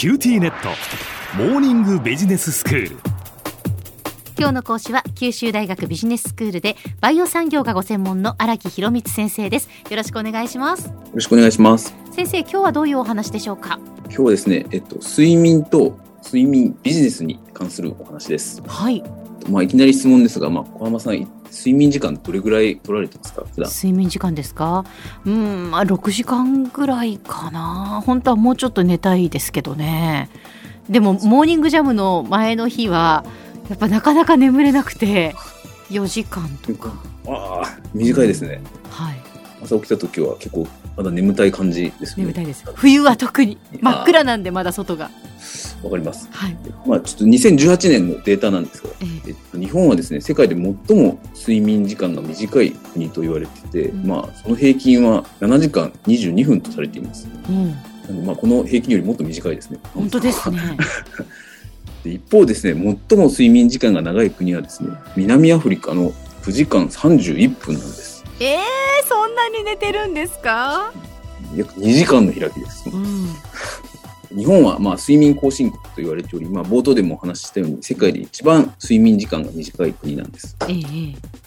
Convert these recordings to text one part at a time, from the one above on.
QTnet。モーニングビジネススクール。今日の講師は九州大学ビジネススクールでバイオ産業がご専門の荒木博光先生です。よろしくお願いします。よろしくお願いします。先生今日はどういうお話でしょうか？今日はですねえっと睡眠と睡眠ビジネスに関するお話です。はい。まあいきなり質問ですがまあ小浜さん睡眠時間どれぐらい取られてますか？普段。睡眠時間ですか？うんまあ6時間ぐらいかな。本当はもうちょっと寝たいですけどね。でもモーニングジャムの前の日はやっぱなかなか眠れなくて4時間とか。ああ短いですね、はい。朝起きた時は結構まだ眠たい感じですね。眠たいです。冬は特に。真っ暗なんでまだ外がわかります。はい。まあちょっと2018年のデータなんですが、えっと、日本はですね世界で最も睡眠時間が短い国と言われてて、うん、まあその平均は7時間22分とされています。うん、まあこの平均よりもっと短いですね。本当ですね。で一方ですね最も睡眠時間が長い国はですね南アフリカの9時間31分なんです。えー、そんなに寝てるんですか？約2時間の開きです。うん日本はまあ睡眠後進国と言われており、まあ、冒頭でもお話ししたように世界で一番睡眠時間が短い国なんです。ええ、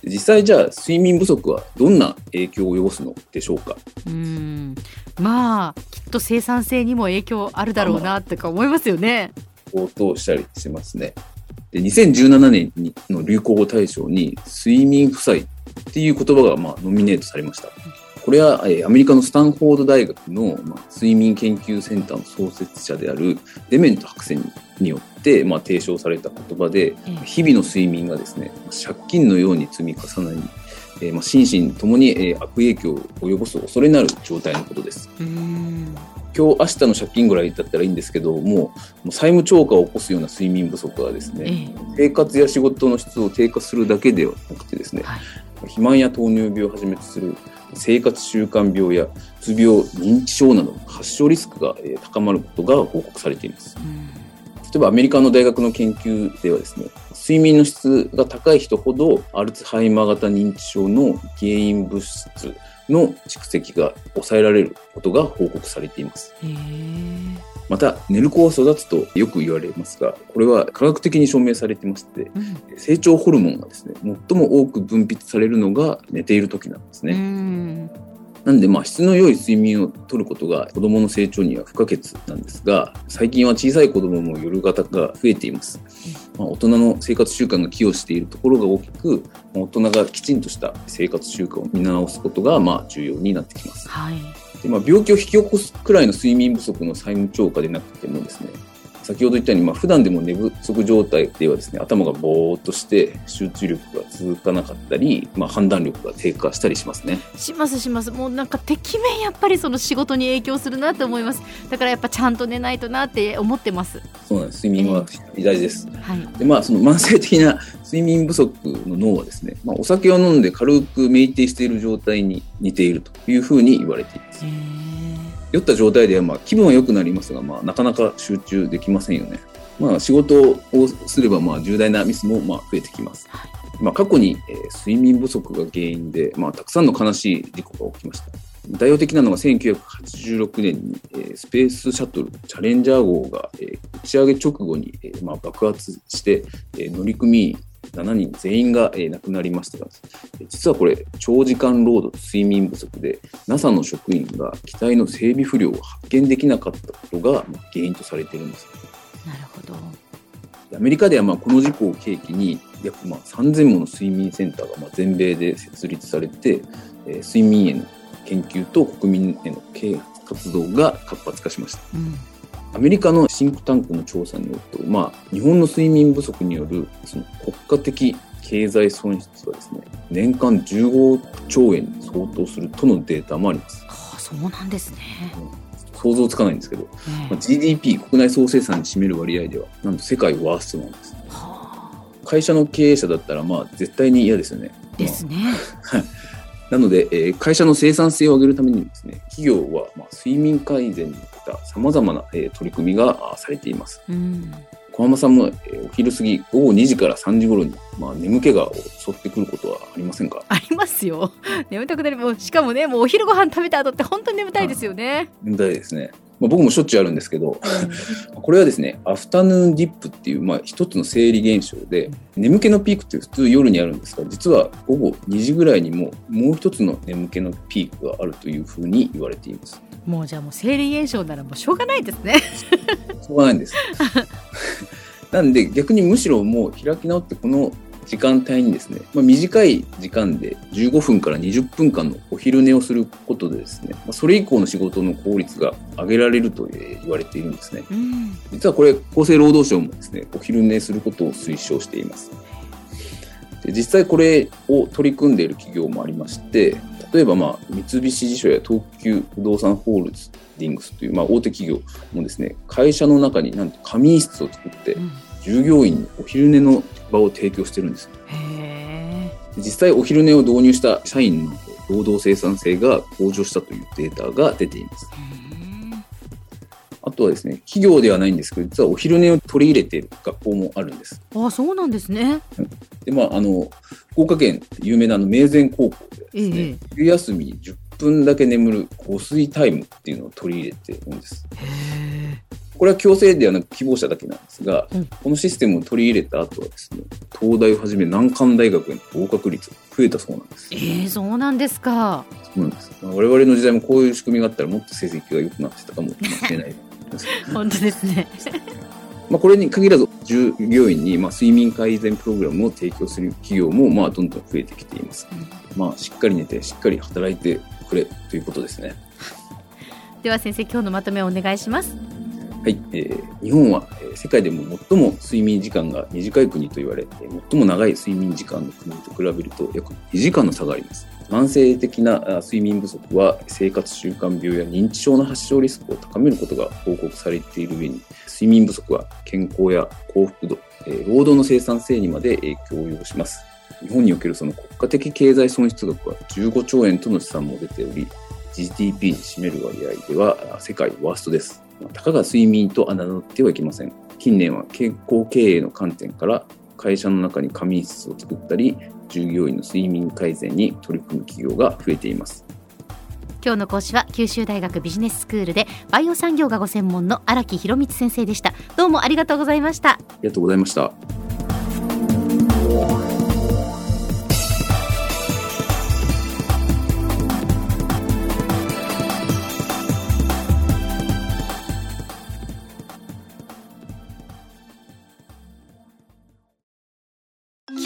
実際じゃあ睡眠不足はどんな影響を及ぼすのでしょうか？うんまあきっと生産性にも影響あるだろうなとか思いますよね。応答したりしますね。で2017年にの流行語大賞に睡眠負債っていう言葉がまあノミネートされました。これは、えアメリカのスタンフォード大学の、まあ、睡眠研究センターの創設者であるデメント博士によって、まあ、提唱された言葉で、日々の睡眠がですね借金のように積み重なり、えーまあ、心身ともに、えー、悪影響を及ぼす恐れのある状態のことです。今日明日の借金ぐらいだったらいいんですけどももう債務超過を起こすような睡眠不足はですね、生活や仕事の質を低下するだけではなくてですね、はい、肥満や糖尿病をはじめとする生活習慣病やうつ病認知症などの発症リスクが高まることが報告されています。例えばアメリカの大学の研究ではですね睡眠の質が高い人ほどアルツハイマー型認知症の原因物質の蓄積が抑えられることが報告されています。また寝る子は育つとよく言われますがこれは科学的に証明されてまして、うん、成長ホルモンがですね最も多く分泌されるのが寝ている時なんですね。なんでまあ質の良い睡眠をとることが子どもの成長には不可欠なんですが最近は小さい子どもも夜型が増えています、まあ、大人の生活習慣が寄与しているところが大きく大人がきちんとした生活習慣を見直すことがまあ重要になってきます、はい。でまあ、病気を引き起こすくらいの睡眠不足の債務超過でなくてもですね先ほど言ったように、まあ、普段でも寝不足状態ではですね、頭がぼーっとして集中力が続かなかったり、まあ、判断力が低下したりしますね。しますします。もうなんか、てきめんやっぱりその仕事に影響するなって思います。だからやっぱちゃんと寝ないとなって思ってます。そうなんです。睡眠は大事です。えー、はい。で、まあ、その慢性的な睡眠不足の脳はですね、まあ、お酒を飲んで軽く酩酊している状態に似ているというふうに言われています。えー酔った状態ではまあ気分は良くなりますが、まあ、なかなか集中できませんよね。まあ、仕事をすればまあ重大なミスもまあ増えてきます。まあ、過去に、えー、睡眠不足が原因で、まあ、たくさんの悲しい事故が起きました。代表的なのが1986年に、えー、スペースシャトルチャレンジャー号が、えー、打ち上げ直後に、えーまあ、爆発して、えー、乗組員7人全員が、えー、亡くなりましたが、実はこれ、長時間労働と睡眠不足で、NASA の職員が機体の整備不良を発見できなかったことが原因とされているんです。なるほど。アメリカではまあこの事故を契機に、約まあ3000もの睡眠センターがまあ全米で設立されて、えー、睡眠への研究と国民への啓発活動が活発化しました。うんアメリカのシンクタンクの調査によると、まあ、日本の睡眠不足によるその国家的経済損失はですね、年間15兆円に相当するとのデータもあります。はあ、そうなんですね。想像つかないんですけど、まあ、GDP 国内総生産に占める割合ではなんと世界ワーストなんです、はあ、会社の経営者だったらまあ絶対に嫌ですよね。ですね。まあなので、えー、会社の生産性を上げるためにですね、企業は、まあ、睡眠改善にったさまざまな、えー、取り組みがされています。うん。小浜さんも、えー、お昼過ぎ午後2時から3時頃に、まあ、眠気が襲ってくることはありませんか？ありますよ。眠たくなりもしかもねもうお昼ご飯食べた後って本当に眠たいですよね。眠たいですねまあ、僕もしょっちゅうあるんですけど、これはですね、アフタヌーンディップっていう、まあ、一つの生理現象で、眠気のピークって普通夜にあるんですが、実は午後2時ぐらいにももう一つの眠気のピークがあるというふうに言われています。もうじゃあもう生理現象ならもうしょうがないですね。しょうがないんです。なんで逆にむしろもう開き直ってこの時間帯にですね、まあ、短い時間で15分から20分間のお昼寝をすることでですね、まあ、それ以降の仕事の効率が上げられると言われているんですね。うん、実はこれ厚生労働省もですね、お昼寝することを推奨しています。で実際これを取り組んでいる企業もありまして、例えばまあ三菱地所や東急不動産ホールディングスというまあ大手企業もですね、会社の中になんと仮眠室を作ってうん従業員にお昼寝の場を提供してるんです。実際お昼寝を導入した社員の労働生産性が向上したというデータが出ています。あとはですね、企業ではないんですけど、実はお昼寝を取り入れている学校もあるんです。あ、そうなんですね。で、まあ、あの、福岡県有名なあの明前高校ではですえね、え冬休みに10分だけ眠る午睡タイムっていうのを取り入れているんです。これは強制ではなく希望者だけなんですが、うんこのシステムを取り入れた後はですね、東大をはじめ難関大学への合格率が増えたそうなんです。ええ、そうなんですか。そうなんです。まあ我々の時代もこういう仕組みがあったらもっと成績が良くなってたかもしれない。本当ですね。まあこれに限らず従業員にまあ睡眠改善プログラムを提供する企業もまあどんどん増えてきています。まあしっかり寝てしっかり働いてくれということですね。では先生、今日のまとめをお願いします。はい、えー日本は、えー世界でも最も睡眠時間が短い国と言われ、えー最も長い睡眠時間の国と比べると約2時間の差があります。慢性的なあ睡眠不足は生活習慣病や認知症の発症リスクを高めることが報告されている上に、睡眠不足は健康や幸福度、えー労働の生産性にまで影響を及ぼします。日本におけるその国家的経済損失額は15兆円との試算も出ており、GDP に占める割合ではあ世界ワーストです。たかが睡眠と侮ってはいけません。近年は健康経営の観点から会社の中に仮眠室を作ったり、従業員の睡眠改善に取り組む企業が増えています。今日の講師は九州大学ビジネススクールでバイオ産業がご専門の荒木博光先生でした。どうもありがとうございました。ありがとうございました。